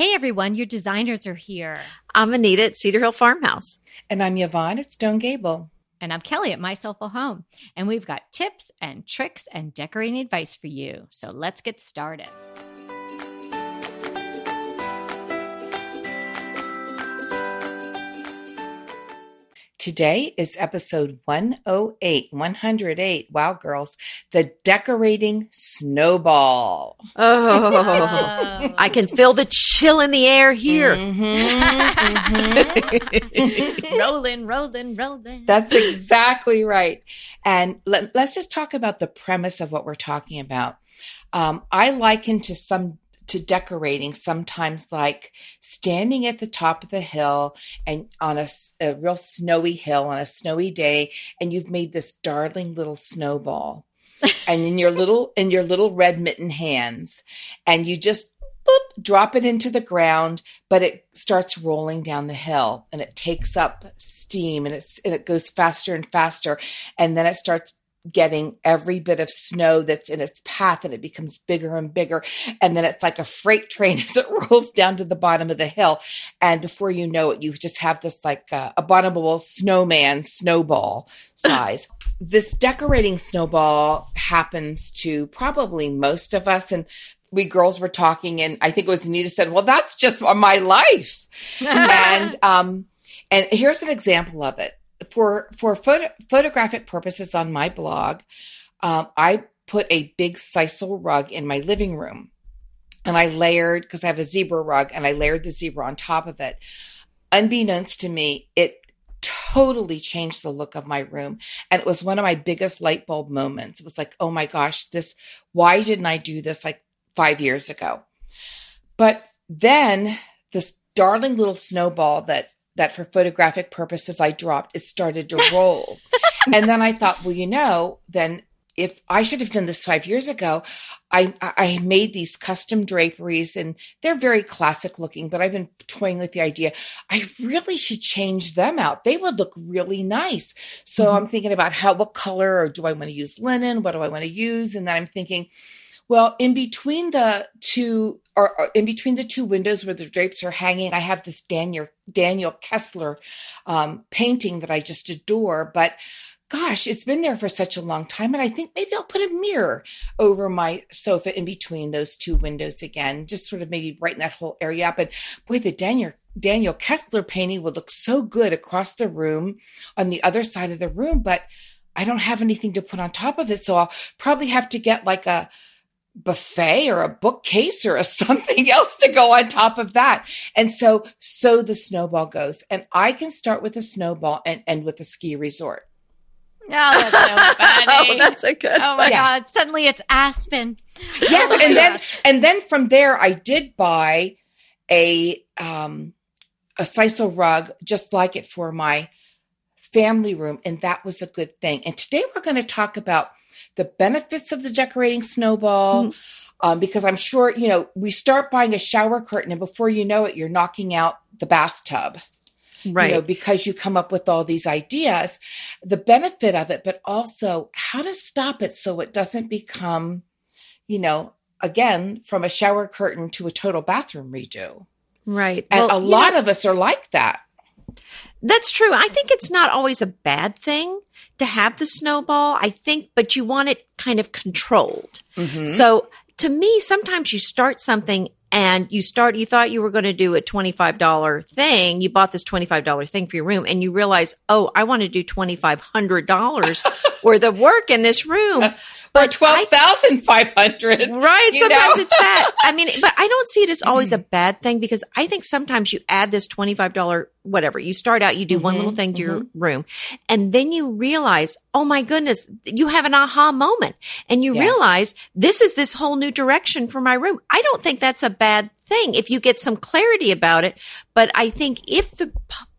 Hey everyone, your designers are here. I'm Anita at Cedar Hill Farmhouse. And I'm Yvonne at Stone Gable. And I'm Kelly at My Soulful Home. And we've got tips and tricks and decorating advice for you. So let's get started. Today is episode 108, 108. Wow, girls. The decorating snowball. Oh, I can feel the chill in the air here. Mm-hmm, mm-hmm. rolling, rolling, rolling. That's exactly right. And let, us just talk about the premise of what we're talking about. Um, I liken to some to decorating sometimes like standing at the top of the hill and on a, a real snowy hill on a snowy day and you've made this darling little snowball. And in your little in your little red mitten hands and you just boop, drop it into the ground but it starts rolling down the hill and it takes up steam and it's and it goes faster and faster and then it starts getting every bit of snow that's in its path and it becomes bigger and bigger. And then it's like a freight train as it rolls down to the bottom of the hill. And before you know it, you just have this like uh, abominable snowman snowball size. this decorating snowball happens to probably most of us. And we girls were talking and I think it was Anita said, well, that's just my life. and, um, and here's an example of it for for photo, photographic purposes on my blog, um, I put a big sisal rug in my living room, and I layered because I have a zebra rug, and I layered the zebra on top of it. Unbeknownst to me, it totally changed the look of my room, and it was one of my biggest light bulb moments. It was like, oh my gosh, this. Why didn't I do this like five years ago? But then this darling little snowball that that for photographic purposes I dropped, it started to roll. and then I thought, well, you know, then if I should have done this five years ago, I, I made these custom draperies and they're very classic looking, but I've been toying with the idea. I really should change them out. They would look really nice. So mm-hmm. I'm thinking about how, what color or do I want to use linen? What do I want to use? And then I'm thinking, well, in between the two, or, or, in between the two windows where the drapes are hanging, I have this Daniel Daniel Kessler um, painting that I just adore. But gosh, it's been there for such a long time, and I think maybe I'll put a mirror over my sofa in between those two windows again, just sort of maybe brighten that whole area up. And boy, the Daniel Daniel Kessler painting would look so good across the room on the other side of the room, but I don't have anything to put on top of it, so I'll probably have to get like a buffet or a bookcase or a something else to go on top of that. And so, so the snowball goes. And I can start with a snowball and end with a ski resort. Oh, that's so funny. oh, that's a good. Oh my yeah. god! Suddenly it's Aspen. Yes, oh and then and then from there, I did buy a um a sisal rug just like it for my family room, and that was a good thing. And today we're going to talk about the benefits of the decorating snowball. Mm-hmm. Um, because I'm sure, you know, we start buying a shower curtain and before you know it, you're knocking out the bathtub. Right. You know, because you come up with all these ideas, the benefit of it, but also how to stop it so it doesn't become, you know, again, from a shower curtain to a total bathroom redo. Right. And well, a lot know, of us are like that. That's true. I think it's not always a bad thing to have the snowball. I think, but you want it kind of controlled. Mm-hmm. So to me, sometimes you start something and you start, you thought you were going to do a $25 thing. You bought this $25 thing for your room and you realize, oh, I want to do $2,500 worth of work in this room. But twelve thousand five hundred. Right. Sometimes it's that. I mean, but I don't see it as always a mm-hmm. bad thing because I think sometimes you add this twenty five dollar whatever. You start out, you do mm-hmm, one little thing to mm-hmm. your room, and then you realize, oh my goodness, you have an aha moment, and you realize this is this whole new direction for my room. I don't think that's a bad thing if you get some clarity about it. But I think if the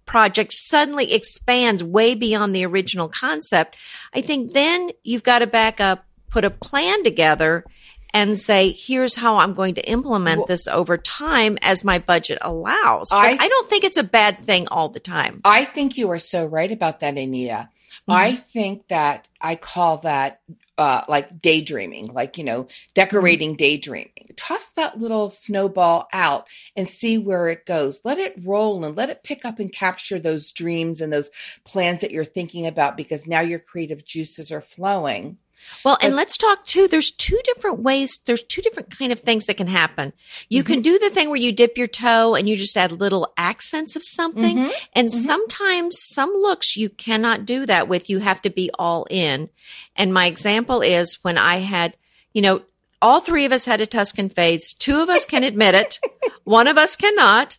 project suddenly expands way beyond the original concept, I think then you've got to back up put a plan together and say, here's how I'm going to implement well, this over time as my budget allows. I, I, don't think it's a bad thing all the time. I think you are so right about that, Anita. Mm-hmm. I think that I call that uh, like daydreaming, like, you know, decorating daydreaming. Toss that little snowball out and see where it goes. Let it roll and let it pick up and capture those dreams and those plans that you're thinking about because now your creative juices are flowing. Well, and let's talk too. There's two different ways. There's two different kind of things that can happen. You mm-hmm. can do the thing where you dip your toe and you just add little accents of something. Mm-hmm. And mm-hmm. sometimes some looks you cannot do that with. You have to be all in. And my example is when I had, you know, all three of us had a Tuscan fades. Two of us can admit it. One of us cannot.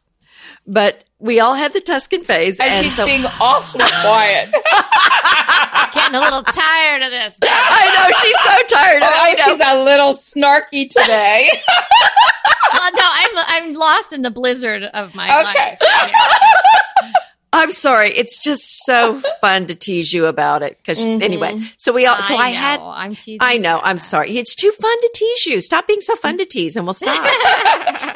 But we all had the Tuscan phase. And, and she's so- being awfully quiet. Getting a little tired of this. I know she's so tired. Oh, she's a little snarky today. well, no, I'm I'm lost in the blizzard of my okay. life. I'm sorry. It's just so fun to tease you about it. because mm-hmm. anyway, so we all, so I, I had, I'm teasing. I know. I'm sorry. It's too fun to tease you. Stop being so fun to tease and we'll stop.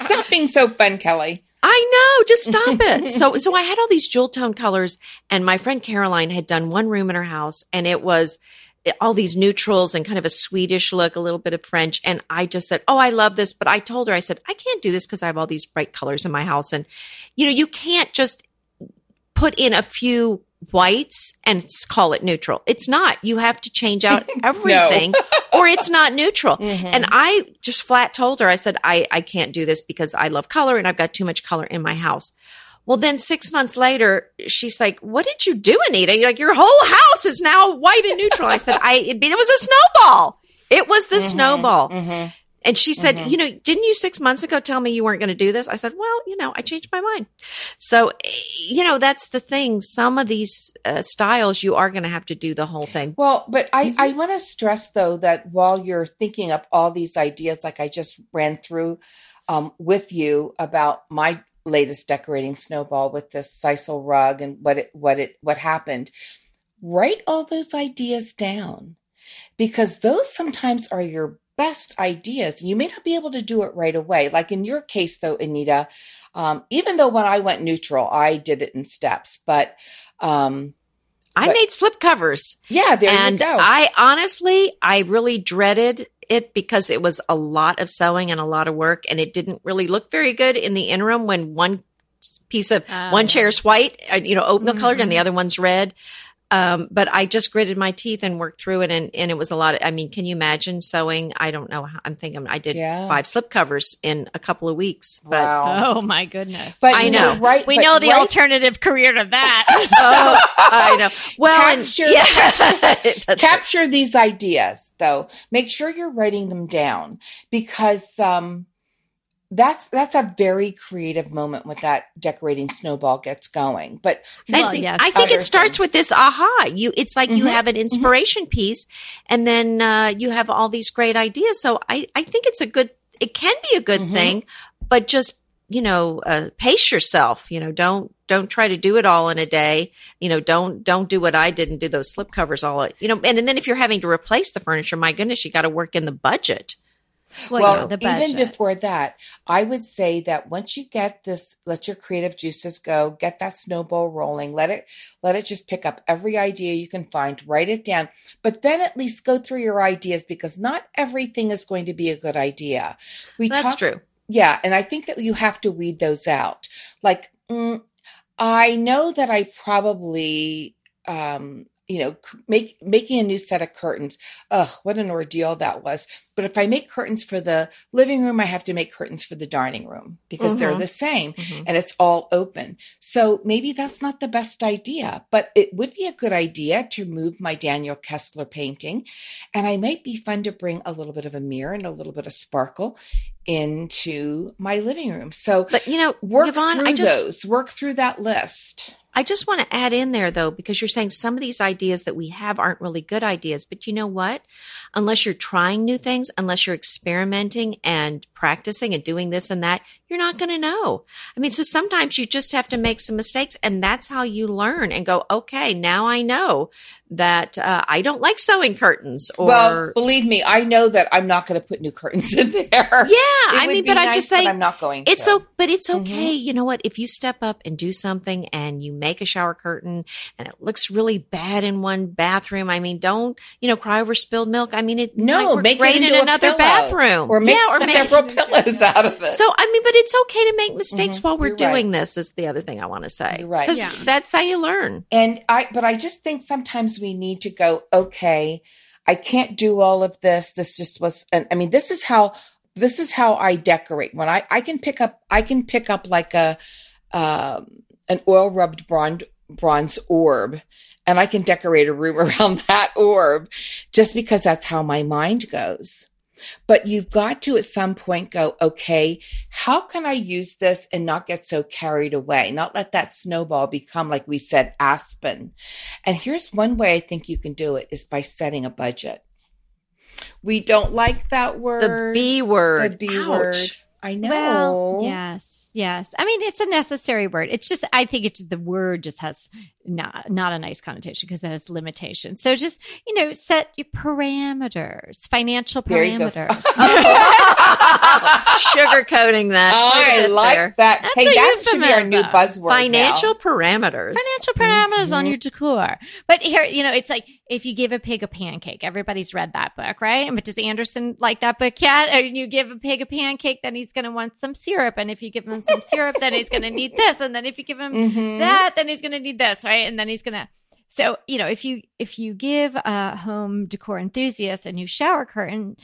stop being so fun, Kelly. I know, just stop it. so, so I had all these jewel tone colors and my friend Caroline had done one room in her house and it was eh, all these neutrals and kind of a Swedish look, a little bit of French. And I just said, Oh, I love this. But I told her, I said, I can't do this because I have all these bright colors in my house. And, you know, you can't just put in a few whites and call it neutral. It's not. You have to change out everything or it's not neutral. Mm-hmm. And I just flat told her, I said, I, I can't do this because I love color and I've got too much color in my house. Well, then six months later, she's like, what did you do, Anita? You're like, your whole house is now white and neutral. I said, I, it, it was a snowball. It was the mm-hmm. snowball. Mm-hmm. And she said, mm-hmm. you know, didn't you six months ago tell me you weren't going to do this? I said, well, you know, I changed my mind. So, you know, that's the thing. Some of these uh, styles, you are going to have to do the whole thing. Well, but I, mm-hmm. I want to stress though that while you're thinking up all these ideas, like I just ran through um, with you about my latest decorating snowball with this sisal rug and what it, what it, what happened, write all those ideas down because those sometimes are your best ideas. You may not be able to do it right away. Like in your case, though, Anita, um, even though when I went neutral, I did it in steps, but um, I but, made slip covers. Yeah, there and you go. I honestly, I really dreaded it because it was a lot of sewing and a lot of work, and it didn't really look very good in the interim when one piece of uh, one chair's white, uh, you know, oatmeal mm-hmm. colored, and the mm-hmm. other one's red. Um, but I just gritted my teeth and worked through it. And, and it was a lot of, I mean, can you imagine sewing? I don't know. How, I'm thinking I did yeah. five slip covers in a couple of weeks. But wow. oh my goodness. But I know, right? We know the right, alternative career to that. oh, I know. Well, capture, and, yeah. capture right. these ideas though. Make sure you're writing them down because, um, that's that's a very creative moment when that decorating snowball gets going. But I think, yes, I think it starts thing. with this aha. You it's like mm-hmm. you have an mm-hmm. inspiration mm-hmm. piece and then uh, you have all these great ideas. So I, I think it's a good it can be a good mm-hmm. thing, but just you know, uh, pace yourself, you know, don't, don't try to do it all in a day. You know, don't, don't do what I did and do those slip covers all, you know, and, and then if you're having to replace the furniture, my goodness, you got to work in the budget. Well, well even before that, I would say that once you get this, let your creative juices go, get that snowball rolling, let it, let it just pick up every idea you can find, write it down, but then at least go through your ideas because not everything is going to be a good idea. We That's talk, true. Yeah. And I think that you have to weed those out. Like, mm, I know that I probably, um, you know, make making a new set of curtains. Ugh, what an ordeal that was. But if I make curtains for the living room, I have to make curtains for the dining room because mm-hmm. they're the same mm-hmm. and it's all open. So maybe that's not the best idea, but it would be a good idea to move my Daniel Kessler painting. And I might be fun to bring a little bit of a mirror and a little bit of sparkle into my living room. So, but you know, work Yvonne, through just, those, work through that list. I just want to add in there though, because you're saying some of these ideas that we have aren't really good ideas. But you know what? Unless you're trying new things, unless you're experimenting and practicing and doing this and that, you're not going to know. I mean, so sometimes you just have to make some mistakes and that's how you learn and go, okay, now I know that uh, I don't like sewing curtains or. Well, believe me, I know that I'm not going to put new curtains in there. Yeah. I mean, but nice, I'm just saying. I'm not going It's so, but it's mm-hmm. okay. Mm-hmm. You know what? If you step up and do something and you make make a shower curtain and it looks really bad in one bathroom. I mean, don't, you know, cry over spilled milk. I mean, it No, might work make it great into in another bathroom. or make yeah, or make several pillows out of it. so I mean, but it's okay to make mistakes while we're Mm-hmm. You're right. doing this. Is the other thing I want to say. You're right. Because Yeah. that's how you learn. And I, but I just think sometimes we need to go, okay, I can't do all of this. This just was, and I mean, this is how, this is how I decorate. When I, I can pick up, I can pick up like a, um, an oil rubbed bronze, bronze orb and I can decorate a room around that orb just because that's how my mind goes. But you've got to at some point go, okay, how can I use this and not get so carried away? Not let that snowball become, like we said, aspen. And here's one way I think you can do it is by setting a budget. We don't like that word. The B word. The B Ouch. word. I know. Well, yes, yes. I mean, it's a necessary word. It's just, I think it's the word just has not not a nice connotation because it has limitations. So just you know, set your parameters, financial There you go. parameters. Sugarcoating that. Look I like there. that. That's hey, a that should be our new euphemism. buzzword. Financial now. parameters. financial parameters on Mhm. your decor. But here, you know, it's like if you give a pig a pancake, everybody's read that book, right? But does Anderson like that book yet? Or you give a pig a pancake, then he's going to want some syrup. And if you give him some syrup, then he's going to need this. And then if you give him Mhm. that, then he's going to need this, right? And then he's going to. So you know, if you if you give a home decor enthusiast a new shower curtain,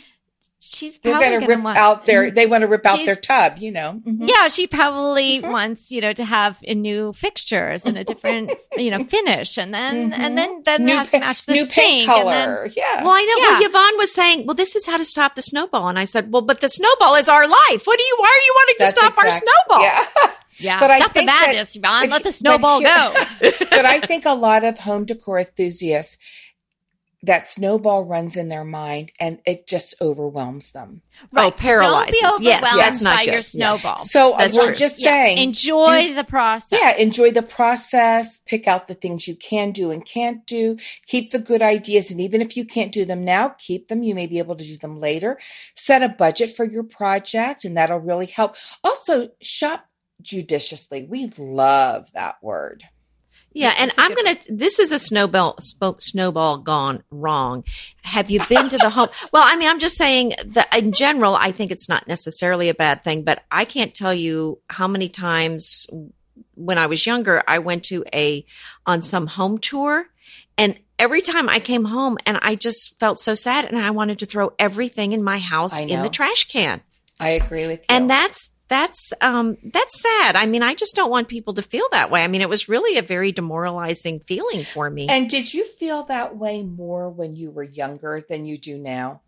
she's They're probably going going to rip want, out their. They want to rip out She's- their tub. You know. Mhm. yeah, she probably Mhm. wants you know to have a new fixtures and a different you know finish, and then Mhm. and then then New has to match the new paint sink, and then- color. yeah. Well, I know. Yeah. Well, Yvonne was saying, "Well, this is how to stop the snowball," and I said, "Well, but the snowball is our life. What do you? Why are you wanting to That's stop our snowball?" Yeah. yeah, But I stop the think that madness, Yvonne. if Let you- the but snowball here- go. but I think a lot of home decor enthusiasts that snowball runs in their mind and it just overwhelms them. Oh, so paralyzes. Don't be Yes, overwhelmed that's not by good. your Yeah. snowball. So uh, That's we're true. just Yeah, saying enjoy do- the process. Yeah, enjoy the process, pick out the things you can do and can't do, keep the good ideas. And even if you can't do them now, keep them. You may be able to do them later. Set a budget for your project, and that'll really help. Also, shop judiciously. We love that word. Yeah, and I'm gonna. This is a snowball snowball gone wrong. Have you been to the home? Well, I mean, I'm just saying that in general, I think it's not necessarily a bad thing, but I can't tell you how many times when I was younger I went to a on some home tour, and every time I came home, and I just felt so sad, and I wanted to throw everything in my house in the trash can, I agree with you. and that's that's um that's sad. I mean, I just don't want people to feel that way. I mean, it was really a very demoralizing feeling for me. And did you feel that way more when you were younger than you do now?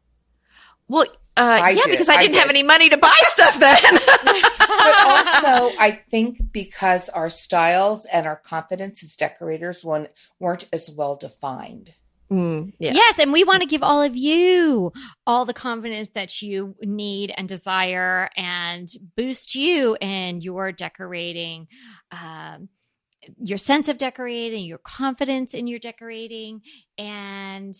Well, uh, yeah, did. because I I didn't have any money to buy stuff then. But also, I think because our styles and our confidence as decorators weren't as well defined. Mm. Yes, and we want to give all of you all the confidence that you need and desire and boost you in your decorating, um, your sense of decorating, your confidence in your decorating. And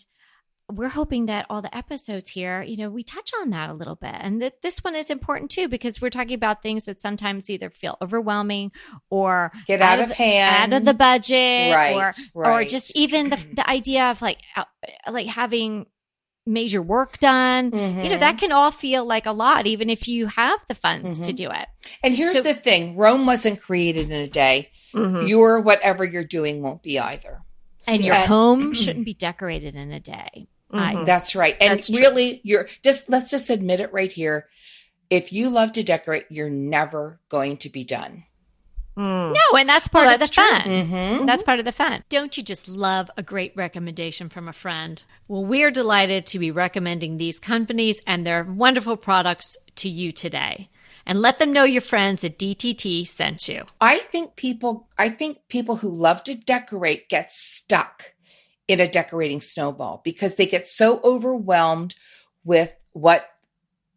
we're hoping that all the episodes here, you know, we touch on that a little bit. And that this one is important too, because we're talking about things that sometimes either feel overwhelming or Get out, of, hand. out of the budget Right, or or just even the the idea of like like having major work done you know that can all feel like a lot even if you have the funds to Mhm. do it And here's So- the thing Rome wasn't created in a day. Mhm. Your whatever you're doing won't be either. and your Yeah. home shouldn't be decorated in a day I- Mhm. That's right. And That's really, you're just, let's just admit it right here. If you love to decorate, you're never going to be done. Mm. no and that's part Well, of the that's true. fun Mm-hmm. That's part of the fun. Don't you just love a great recommendation from a friend? Well, we're delighted to be recommending these companies and their wonderful products to you today. And let them know your friends at DTT sent you. I think people I think people who love to decorate get stuck in a decorating snowball because they get so overwhelmed with what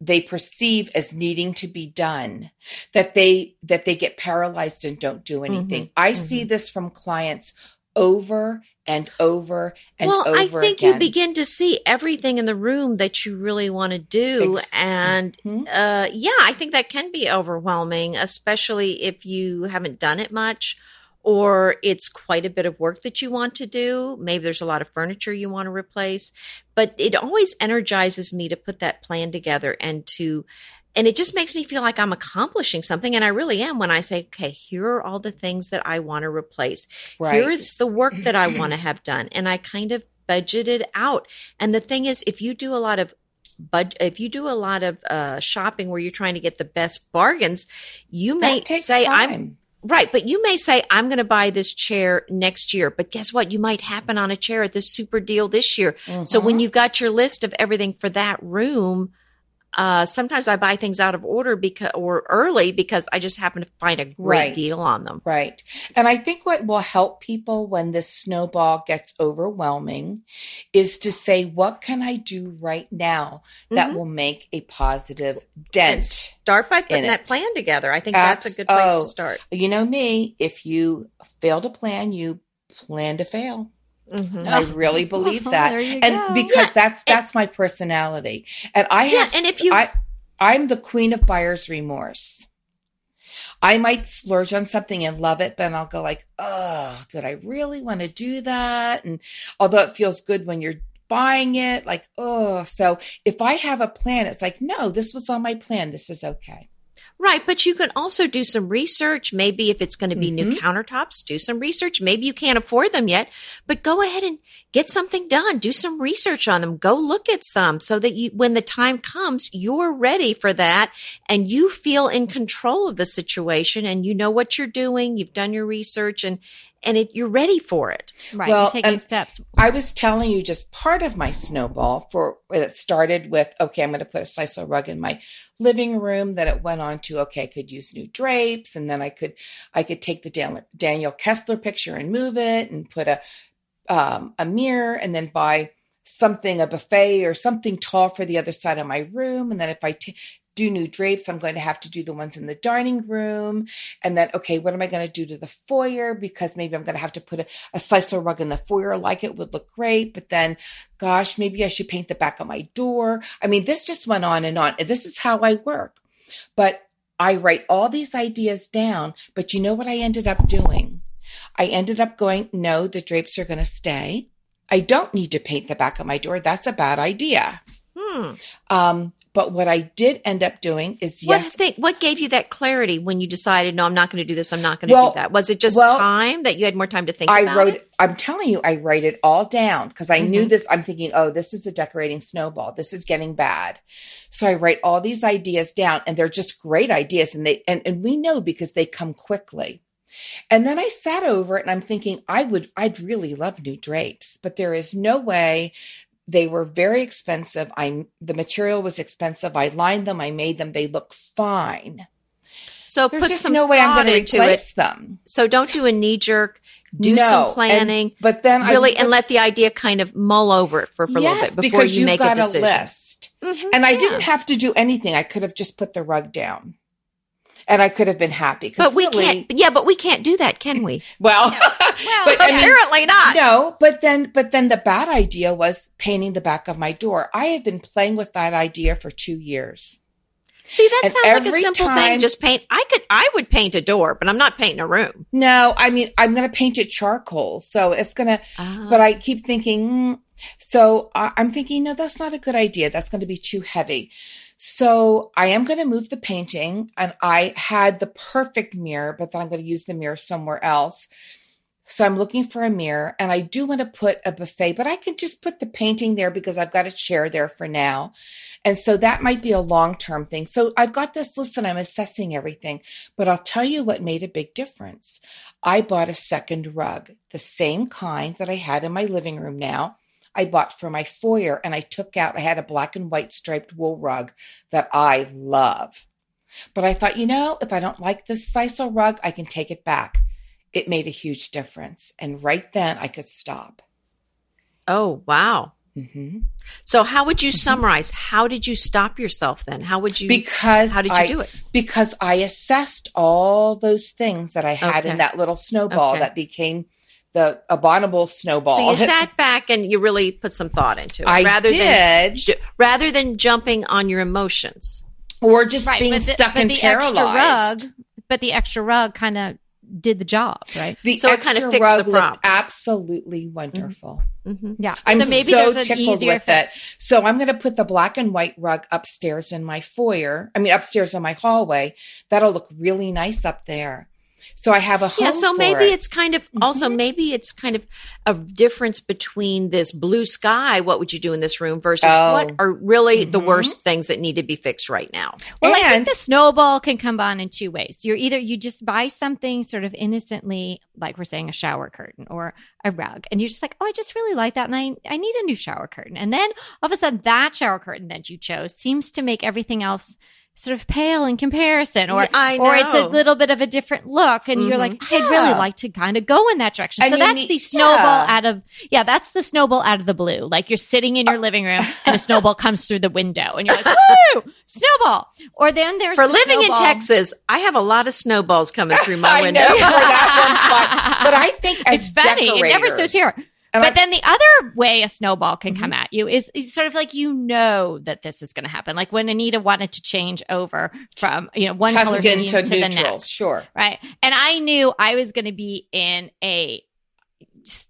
they perceive as needing to be done that they that they get paralyzed and don't do anything. I see this from clients over and over and well, over Well, I think again. you begin to see everything in the room that you really want to do. Ex- and Mhm. uh, yeah, I think that can be overwhelming, especially if you haven't done it much or it's quite a bit of work that you want to do. Maybe there's a lot of furniture you want to replace, but it always energizes me to put that plan together and to and it just makes me feel like I'm accomplishing something. And I really am when I say, okay, here are all the things that I want to replace. Right. Here is the work that I want to have done. And I kind of budget it out. And the thing is, if you do a lot of but if you do a lot of uh, shopping where you're trying to get the best bargains, you may say, time. I'm right, but you may say, I'm going to buy this chair next year. But guess what? You might happen on a chair at this super deal this year. So Mm-hmm. when you've got your list of everything for that room, uh, sometimes I buy things out of order because or early because I just happen to find a great Right. deal on them. Right. And I think what will help people when this snowball gets overwhelming is to say, what can I do right now that Mhm. will make a positive dent? start by putting that plan together. I think that's a good place oh. to start. You know me, if you fail to plan, you plan to fail. Mhm. I really believe that. And go. because Yeah, that's that's my personality. And I Yeah, have and if you- I I'm the queen of buyer's remorse. I might splurge on something and love it, but I'll go like, oh, did I really want to do that? And although it feels good when you're buying it, like, oh, so if I have a plan, it's like, no, this was on my plan. This is okay. Right, but you can also do some research. Maybe if it's going to be new Mhm. countertops, do some research. Maybe you can't afford them yet, but go ahead and get something done. Do some research on them. Go look at some so that you, when the time comes, you're ready for that and you feel in control of the situation and you know what you're doing. You've done your research and, and it, you're ready for it. right. Well, you're taking steps. I was telling you just part of my snowball for it started with okay, I'm going to put a sisal rug in my living room. Then it went on to okay, I could use new drapes, and then I could I could take the Dan- Daniel Kessler picture and move it, and put a um, a mirror, and then buy something a buffet or something tall for the other side of my room. And then if I t- do new drapes, I'm going to have to do the ones in the dining room. And then, okay, what am I going to do to the foyer? Because maybe I'm going to have to put a, a sisal rug in the foyer like it would look great. But then, gosh, maybe I should paint the back of my door. I mean, this just went on and on. And this is how I work. But I write all these ideas down. But you know what I ended up doing? I ended up going, no, the drapes are going to stay. I don't need to paint the back of my door. That's a bad idea. Hmm. Um, but what I did end up doing is What yes, think, what gave you that clarity when you decided, no, I'm not going to do this. I'm not going to Well- do that. Was it just well, time that you had more time to think I about wrote it? I'm telling you, I write it all down because I knew Mhm. this. I'm thinking, oh, this is a decorating snowball. This is getting bad. So I write all these ideas down and they're just great ideas. And they, and, and we know because they come quickly. And then I sat over it and I'm thinking, I would, I'd really love new drapes, but there is no way. They were very expensive. I, the material was expensive. I lined them. I made them. They look fine. So There's put just some no way I'm going to into it. replace them. So don't do a knee jerk. Do No, some and- planning, but then I- really, and let the idea kind of mull over it for, for a little bit before you make a decision. list. Mhm, And I yeah. didn't have to do anything. I could have just put the rug down. And I could have been happy. But we really- can't. Yeah, but we can't do that, can we? Well, but I mean, apparently not. no. But then, but then the bad idea was painting the back of my door. I had been playing with that idea for two years. See, that And sounds like a simple thing. Just paint. I could. I would paint a door, but I'm not painting a room. No, I mean, I'm going to paint it charcoal. So it's going to, Ah. but I keep thinking, mm. so I, I'm thinking, no, that's not a good idea. That's going to be too heavy. So I am going to move the painting and I had the perfect mirror, but then I'm going to use the mirror somewhere else. So I'm looking for a mirror and I do want to put a buffet, but I can just put the painting there because I've got a chair there for now. And so that might be a long term thing. So I've got this list and I'm assessing everything, but I'll tell you what made a big difference. I bought a second rug, the same kind that I had in my living room now. I bought for my foyer and I took out, I had a black and white striped wool rug that I love. But I thought, you know, if I don't like this sisal rug, I can take it back. It made a huge difference. And right then I could stop. oh wow. hmm So how would you summarize? How did you stop yourself then? How would you? Because how did you I, do it? Because I assessed all those things that I had Okay. in that little snowball Okay. that became the abominable snowball. So you sat back and you really put some thought into it, I rather did. than rather than jumping on your emotions. or just Right, being but the, stuck but and the paralyzed. extra rug, but the extra rug kind of did the job, right? The So it extra kind of fixed rug the looked problem. absolutely wonderful. Mhm. Yeah. I'm so maybe so there's an tickled easier with fix. it. So I'm going to put the black and white rug upstairs in my foyer. I mean, upstairs in my hallway. That'll look really nice up there. So I have a home. Yeah, so for maybe it. it's kind of also maybe it's kind of a difference between this blue sky. What would you do in this room versus Oh. what are really the Mhm. worst things that need to be fixed right now? Well, I think the snowball can come on in two ways. You're either you just buy something sort of innocently, like we're saying a shower curtain or a rug, and you're just like, oh, I just really like that, and I I need a new shower curtain. And then all of a sudden, that shower curtain that you chose seems to make everything else sort of pale in comparison, or Yeah, I or it's a little bit of a different look, and you're Mhm. like, I'd Yeah. really like to kind of go in that direction. And so that's need- the snowball yeah. out of yeah, that's the snowball out of the blue. Like you're sitting in your living room, and a snowball comes through the window, and you're like, woo, snowball. Or then there's For the living in Texas, I have a lot of snowballs coming through my I window. know for that one's fun. But I think as It's funny. It never stops here. And but I- then the other way a snowball can Mm-hmm. come at you is, is sort of like you know that this is going to happen. Like when Anita wanted to change over from you know one color scheme to to, the next, sure. right? And I knew I was going to be in a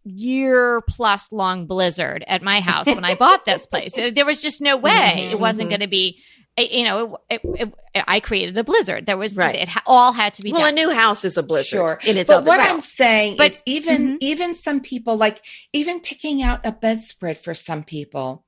year plus long blizzard at my house when I bought this place. There was just no way Mhm, it wasn't mhm. going to be. You know, it, it, it, I created a blizzard. There was Right. it ha- all had to be well, done. a new house is a blizzard Sure. in its But what itself. I'm saying But- is even Mhm. even some people like even picking out a bedspread for some people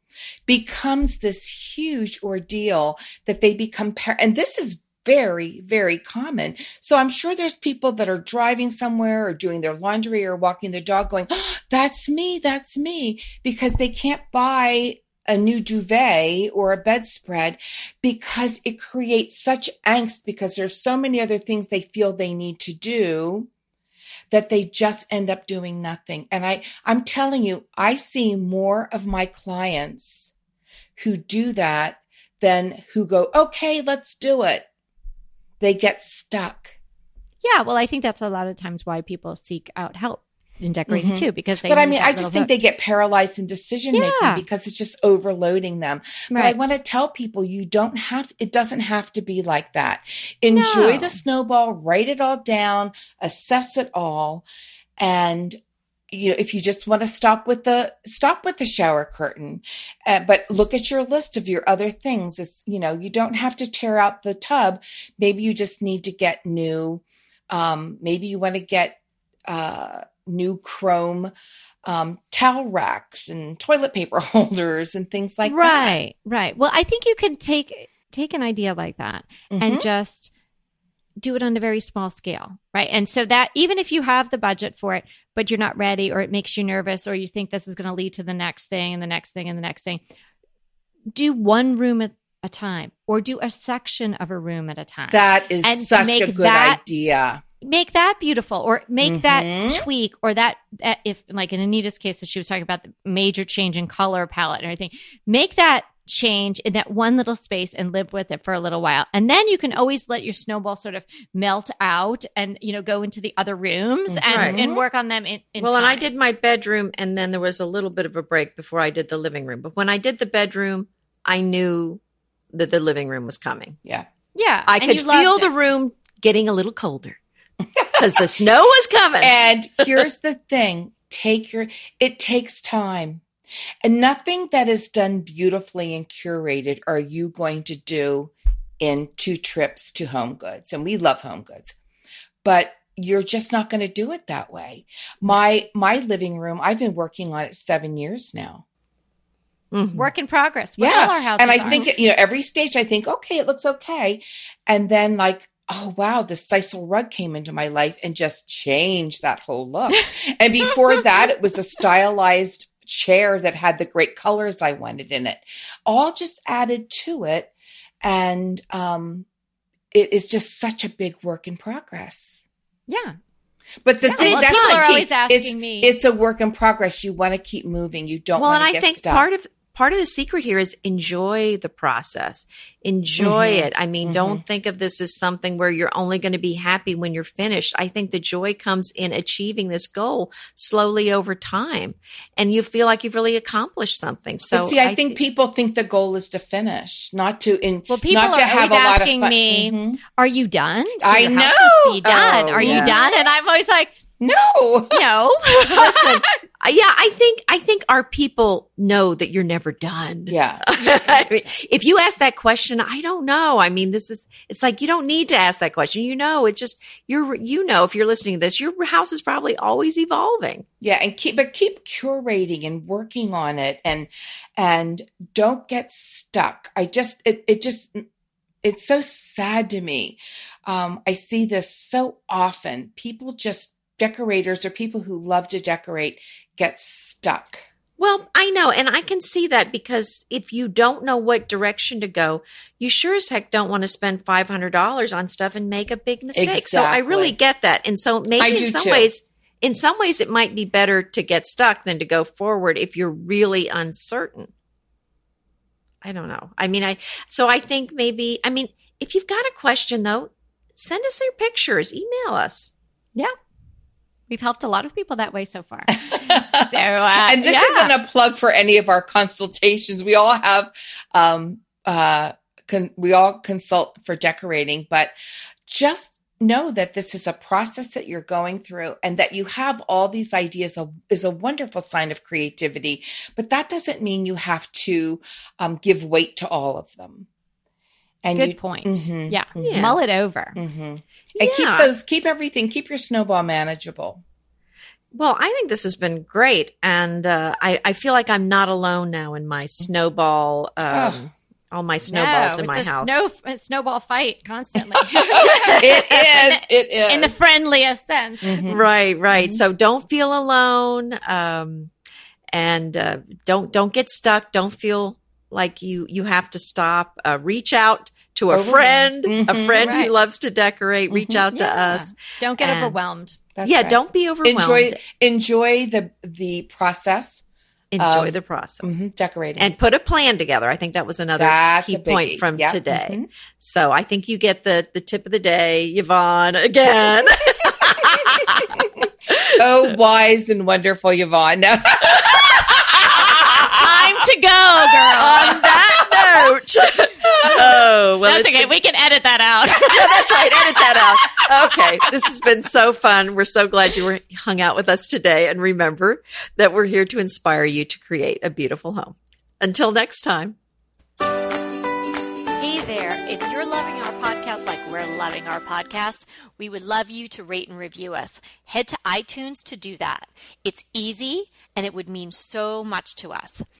becomes this huge ordeal that they become par- and this is very very common. So I'm sure there's people that are driving somewhere or doing their laundry or walking their dog going, oh, "That's me, that's me," because they can't buy a new duvet or a bedspread because it creates such angst because there's so many other things they feel they need to do that they just end up doing nothing. And I, I'm telling you, I see more of my clients who do that than who go, okay, let's do it. They get stuck. Yeah, well, I think that's a lot of times why people seek out help in decorating Mhm. too, because they. but I mean, I just think hook. they get paralyzed in decision making Yeah. because it's just overloading them. But I want to tell people you don't have, it doesn't have to be like that. Enjoy No. the snowball, write it all down, assess it all. And, you know, if you just want to stop with the, stop with the shower curtain, uh, but look at your list of your other things. It's, you know, you don't have to tear out the tub. Maybe you just need to get new, um, maybe you want to get, uh, new chrome, um, towel racks and toilet paper holders and things like that. right, right. Well, I think you can take take an idea like that Mhm. and just do it on a very small scale, right? And so that even if you have the budget for it, but you're not ready, or it makes you nervous, or you think this is going to lead to the next thing and the next thing and the next thing, do one room at a time, or do a section of a room at a time. That is And such a good that- idea. Make that beautiful or make that Mhm. tweak or that, that if like in anita's case so she was talking about the major change in color palette and everything make that change in that one little space and live with it for a little while and then you can always let your snowball sort of melt out and you know go into the other rooms and, Right. and work on them in, in well, and I did my bedroom, and then there was a little bit of a break before I did the living room. But when I did the bedroom, I knew that the living room was coming. Yeah. yeah I and could feel it. the room getting a little colder because the snow was coming. And here's the thing take your, it takes time. And nothing that is done beautifully and curated are you going to do in two trips to Home Goods. And we love Home Goods. But you're just not going to do it that way. My my living room, I've been working on it 7 years now. Mhm. work in progress Well, Yeah. all our houses and I are. think you know every stage I think okay it looks okay, and then like oh wow the sisal rug came into my life and just changed that whole look. and before that it was a stylized chair that had the great colors I wanted in it, all just added to it, and um, it is just such a big work in progress. yeah But the Yeah, thing well, that's people are always asking it's, me. it's a work in progress. You want to keep moving. You don't well, want and I think stuck. part of part of the secret here is enjoy the process. Enjoy Mhm. it. I mean, Mhm. don't think of this as something where you're only going to be happy when you're finished. I think the joy comes in achieving this goal slowly over time and you feel like you've really accomplished something. So but see, I, I think thi- people think the goal is to finish, not to in. Well, people not to are have always a lot of asking fun. me, Mhm. Are you done? I know. be done. Oh, are yeah. you done? And I'm always like, No. no. Listen, yeah, I think I think our people know that you're never done. Yeah. I mean, if you ask that question, I don't know. I mean, this is it's like you don't need to ask that question. You know, it's just you're you know if you're listening to this, your house is probably always evolving. Yeah, and keep but keep curating and working on it and and don't get stuck. I just it it just it's so sad to me. Um I see this so often. People just decorators or people who love to decorate get stuck. Well, I know, and I can see that because if you don't know what direction to go, you sure as heck don't want to spend five hundred dollars on stuff and make a big mistake. So I really get that, and so maybe in some too. ways, in some ways, it might be better to get stuck than to go forward if you're really uncertain. I don't know. I mean, I so I think maybe I mean if you've got a question though, send us your pictures, email us. We've helped a lot of people that way so far. So, uh, and this yeah. isn't a plug for any of our consultations. We all have, um, uh, con- we all consult for decorating, but just know that this is a process that you're going through and that you have all these ideas of, is a wonderful sign of creativity. But that doesn't mean you have to um, give weight to all of them. And Good you, point. Mhm, Yeah. Yeah. Mull it over. mhm. And keep those, keep everything, keep your snowball manageable. Well, I think this has been great, and uh, I, I feel like I'm not alone now in my snowball, um, Oh. all my snowballs no, in my house. Snow, a snowball fight constantly. it is, it is. In the friendliest sense. Mhm. Right, right. Mhm. So don't feel alone, um, and uh, don't don't get stuck. Don't feel like you you have to stop. Uh, reach out to a Overwhelmed. friend, a Mhm. friend Right. who loves to decorate. Reach Mhm. out to Yeah. us. Don't get And- overwhelmed. That's yeah, right. don't be overwhelmed. enjoy enjoy the the process Enjoy of- the process. mhm, decorating And put a plan together. I think that was another That's key point from Yep. today. Mhm. So I think you get the the tip of the day, Yvonne, again. oh wise and wonderful Yvonne No. Time to go, girl. On that note, oh well, That's okay. been- We can edit that out. yeah, that's right. Edit that out. Okay. This has been so fun. We're so glad you were hung out with us today. And remember that we're here to inspire you to create a beautiful home. Until next time. Hey there. If you're loving our podcast like we're loving our podcast, we would love you to rate and review us. Head to iTunes to do that. It's easy and it would mean so much to us.